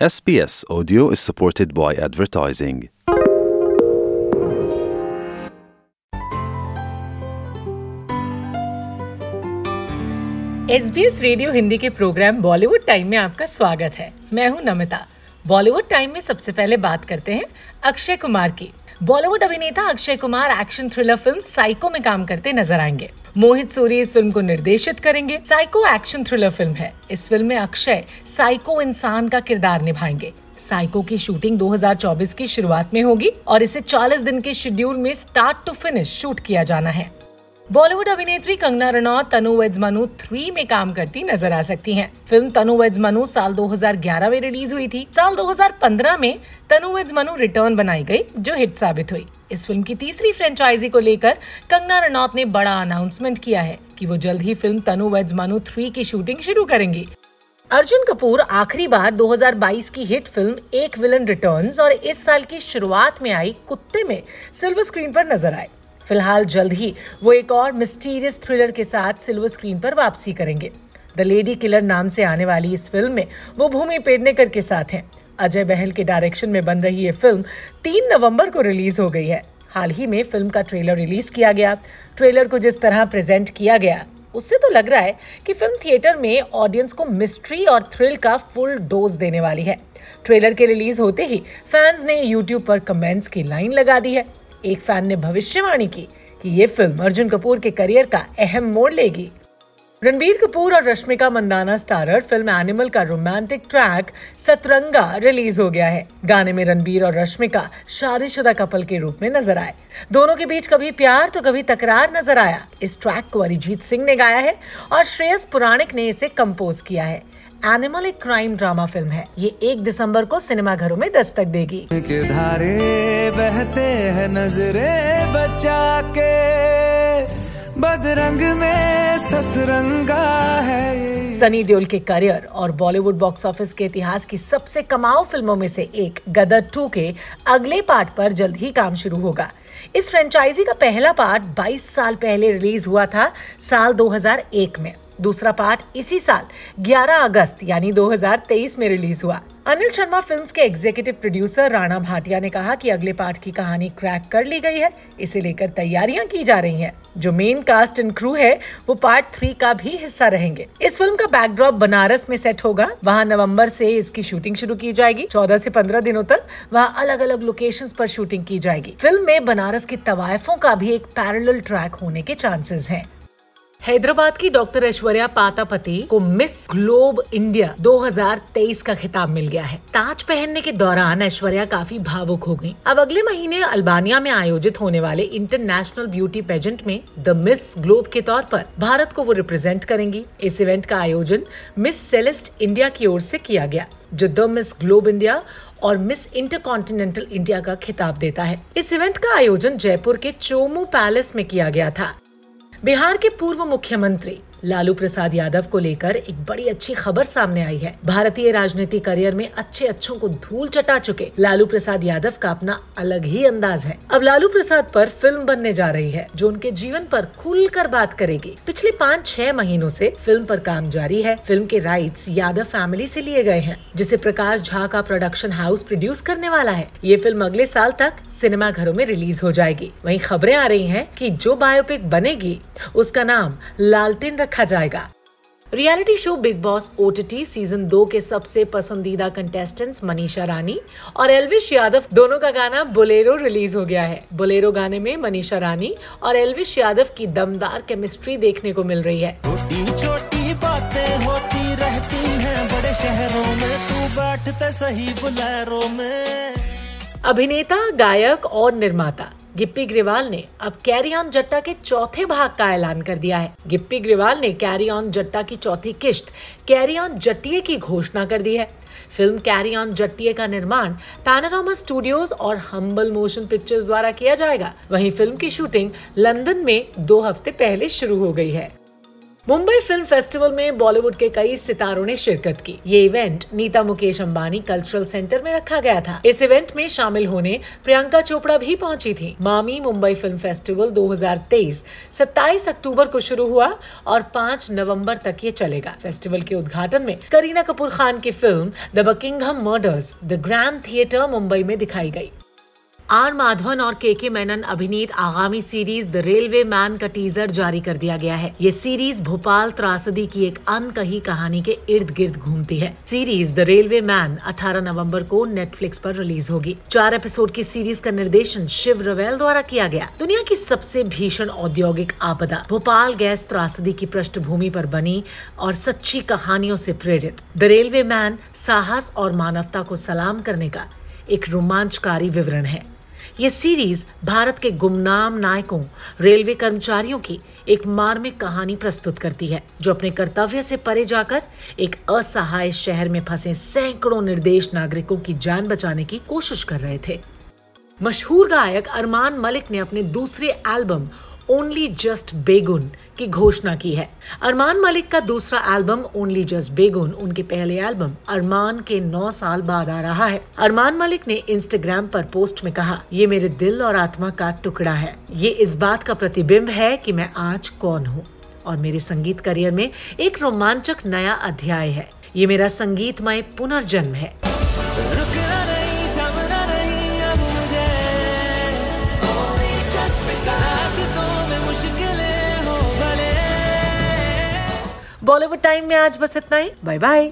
SBS Audio is supported by advertising. S radio Hindi के programme Bollywood time में आपका स्वागत है। मैं हूँ नमिता। बॉलीवुड टाइम में सबसे पहले बात करते हैं अक्षय कुमार की। बॉलीवुड अभिनेता Akshay Kumar action thriller film psycho में काम करते नज़र आएँगे। मोहित सूरी इस फ़िल्म को निर्देशित करेंगे। साइको एक्शन थ्रिलर फ़िल्म है। इस फ़िल्म में अक्षय साइको इंसान का किरदार निभाएँगे। साइको की शूटिंग 2024 की शुरुआत में होगी और इसे 40 दिन के शेड्यूल में स्टार्ट टू फिनिश शूट किया जाना है। बॉलीवुड अभिनेत्री कंगना रनौत, तनु वेज मनु थ्री में काम करती नज़र आ सकती हैं। फ़िल्म तनु वेज मनु साल 2011 में रिलीज़ हुई थी। साल 2015 में तनु वेज मनु रिटर्न बनाई गई, जो हिट साबित हुई। इस फ़िल्म की तीसरी फ्रेंचाइजी को लेकर कंगना रनौत ने बड़ा अनाउंसमेंट किया है कि वो जल्द ही film Tanu weds Manu three की शूटिंग शुरू करेंगी। अर्जुन कपूर आखिरी बार 2022 की hit film Ek villain returns और इस साल की शुरुआत में आई कुत्ते में सिल्वर स्क्रीन पर नज़र आए। फ़िलहाल जल्द ही वो एक और मिस्टीरियस थ्रिलर के साथ सिल्वर स्क्रीन पर वापसी करेंगे। द लेडी किलर नाम से आने वाली इस फ़िल्म में वो भूमि पेडनेकर के साथ हैं। अजय बहल के डायरेक्शन में बन रही ये फ़िल्म तीन नवंबर को रिलीज़ हो गई है। हाल ही में फ़िल्म का ट्रेलर रिलीज़ किया गया। ट्रेलर को जिस तरह प्रेजेंट किया गया, उससे तो लग रहा है कि फ़िल्म थिएटर में ऑडियंस को मिस्ट्री और थ्रिल का फुल डोज देने वाली है। ट्रेलर के रिलीज़ होते ही फैंस ने यूट्यूब पर कमेंट्स की लाइन लगा दी है। एक फ़ैन ने भविष्यवाणी की कि ये फ़िल्म अर्जुन कपूर के करियर का अहम मोड़ लेगी। रणबीर कपूर और Rashmika Mandanna starrer film Animal का रोमांटिक ट्रैक सतरंगा रिलीज़ हो गया है। गाने में रणबीर और रश्मिका शादीशुदा कपल के रूप में नज़र आए। दोनों के बीच कभी प्यार तो कभी तकरार नज़र आया। इस ट्रैक को अरिजीत सिंह ने गाया है और श्रेयस पुराणिक ने इसे कंपोज किया है। एनिमल एक क्राइम ड्रामा फ़िल्म है। ये एक दिसंबर को सिनेमा घरों में दस्तक देगी। के धारे बहते हैं नजरे बचा के। बदरंग में सतरंगा है सनी देओल के करियर और बॉलीवुड बॉक्स ऑफ़िस के इतिहास की सबसे कमाऊ फ़िल्मों में से एक गदर टू के अगले पार्ट पर जल्द ही काम शुरू होगा। इस फ्रेंचाइजी का पहला पार्ट 22 साल पहले रिलीज़ हुआ था साल 2001 में। दूसरा पार्ट इसी साल 11 अगस्त, यानी 2023 में रिलीज़ हुआ। अनिल शर्मा फिल्म्स के एग्जीक्यूटिव प्रोड्यूसर राणा भाटिया ने कहा कि अगले पार्ट की कहानी क्रैक कर ली गई है, इसे लेकर तैयारियाँ की जा रही हैं। जो मेन कास्ट एंड क्रू है, वो पार्ट थ्री का भी हिस्सा रहेंगे। इस फ़िल्म का बैकड्रॉप बनारस में सेट होगा। वहाँ नवंबर से इसकी शूटिंग शुरू की जाएगी। 14 से 15 दिनों तक वहाँ अलग अलग लोकेशन पर शूटिंग की जाएगी। फ़िल्म में बनारस की तवायफों का भी एक पैरल ट्रैक होने के चांसेस हैं। हैदराबाद की डॉक्टर ऐश्वर्या पातापति को मिस ग्लोब इंडिया 2023 का खिताब मिल गया है। ताज पहनने के दौरान ऐश्वर्या काफ़ी भावुक हो गई। अब अगले महीने अल्बानिया में आयोजित होने वाले इंटरनेशनल ब्यूटी पेजेंट में द मिस ग्लोब के तौर पर भारत को वो रिप्रेजेंट करेंगी। इस इवेंट का आयोजन मिस सेलेस्ट इंडिया की ओर से किया गया, जो द मिस ग्लोब इंडिया और मिस इंटरकॉन्टिनेंटल इंडिया का खिताब देता है। इस इवेंट का आयोजन जयपुर के चोमू पैलेस में किया गया था। बिहार के पूर्व मुख्यमंत्री लालू प्रसाद यादव को लेकर एक बड़ी अच्छी खबर सामने आई है। भारतीय राजनीति करियर में अच्छे अच्छों को धूल चटा चुके लालू प्रसाद यादव का अपना अलग ही अंदाज है। अब लालू प्रसाद पर फ़िल्म बनने जा रही है, जो उनके जीवन पर खुलकर बात करेगी। पिछले पाँच छह महीनों से फ़िल्म पर काम जारी है। फ़िल्म के राइट्स यादव फैमिली से लिए गए हैं, जिसे प्रकाश झा का प्रोडक्शन हाउस प्रोड्यूस करने वाला है। ये फ़िल्म अगले साल तक सिनेमा घरों में रिलीज़ हो जाएगी। वहीं खबरें आ रही हैं कि जो बायोपिक बनेगी, उसका नाम लालटेन रखा जाएगा। Reality show Big Boss OTT season दो के सबसे पसंदीदा कंटेस्टेंट्स मनीषा रानी और एलविश यादव दोनों का गाना बोलेरो रिलीज़ हो गया है। बोलेरो गाने में मनीषा रानी और एलविश यादव की दमदार केमिस्ट्री देखने को मिल रही है। छोटी छोटी बातें होती रहती हैं बड़े शहरों में तू बैठते सही बुलेरो में। अभिनेता गायक और निर्माता गिप्पी ग्रिवाल ने अब कैरी ऑन जट्टा के चौथे भाग का ऐलान कर दिया है। गिप्पी ग्रिवाल ने कैरी ऑन जट्टा की चौथी किश्त, कैरी ऑन जट्टिए की घोषणा कर दी है। फ़िल्म कैरी ऑन जट्टिए का निर्माण पैनारामा स्टूडियोज और हम्बल मोशन पिक्चर्स द्वारा किया जाएगा। वहीं फ़िल्म की शूटिंग लंदन में दो हफ़्ते पहले शुरू हो गई है। मुंबई फ़िल्म फेस्टिवल में बॉलीवुड के कई सितारों ने शिरकत की। ये event Nita Mukesh Ambani cultural centre में रखा गया था। इस इवेंट में शामिल होने प्रियंका चोपड़ा भी पहुँची थी। मामी मुंबई फ़िल्म फेस्टिवल 2023 27 अक्टूबर को शुरू हुआ और 5 नवंबर तक ये चलेगा। फेस्टिवल के उद्घाटन में करीना कपूर खान की film the Buckingham murders the grand theatre Mumbai में दिखाई गई। आर माधवन और के के मेनन अभिनीत आगामी सीरीज़ द रेलवे मैन का टीजर जारी कर दिया गया है। ये सीरीज़ भोपाल त्रासदी की एक अनकही कहानी के इर्द गिर्द घूमती है। सीरीज़ द रेलवे मैन 18 नवंबर को नेटफ्लिक्स पर रिलीज़ होगी। चार एपिसोड की सीरीज़ का निर्देशन शिव रवेल द्वारा किया गया। दुनिया की सबसे भीषण औद्योगिक आपदा भोपाल गैस त्रासदी की पृष्ठभूमि आरोप बनी और सच्ची कहानियों ऐसी प्रेरित। द रेलवे मैन साहस और मानवता को सलाम करने का एक रोमांचकारी विवरण है। ये सीरीज़ भारत के गुमनाम नायकों रेलवे कर्मचारियों की एक मार्मिक कहानी प्रस्तुत करती है, जो अपने कर्तव्य से परे जाकर एक असहाय शहर में फंसे सैकड़ों निर्देश नागरिकों की जान बचाने की कोशिश कर रहे थे। मशहूर गायक अरमान मलिक ने अपने दूसरे एल्बम ओनली जस्ट बेगुन की घोषणा की है। अरमान मलिक का दूसरा एल्बम ओनली जस्ट बेगुन उनके पहले एल्बम अरमान के नौ साल बाद आ रहा है। अरमान मलिक ने इंस्टाग्राम पर पोस्ट में कहा, ये मेरे दिल और आत्मा का टुकड़ा है। ये इस बात का प्रतिबिंब है कि मैं आज कौन हूँ। और मेरे संगीत करियर में एक रोमांचक नया अध्याय है। ये मेरा संगीतमय पुनर्जन्म है। बॉलीवुड टाइम में आज बस इतना ही। Bye bye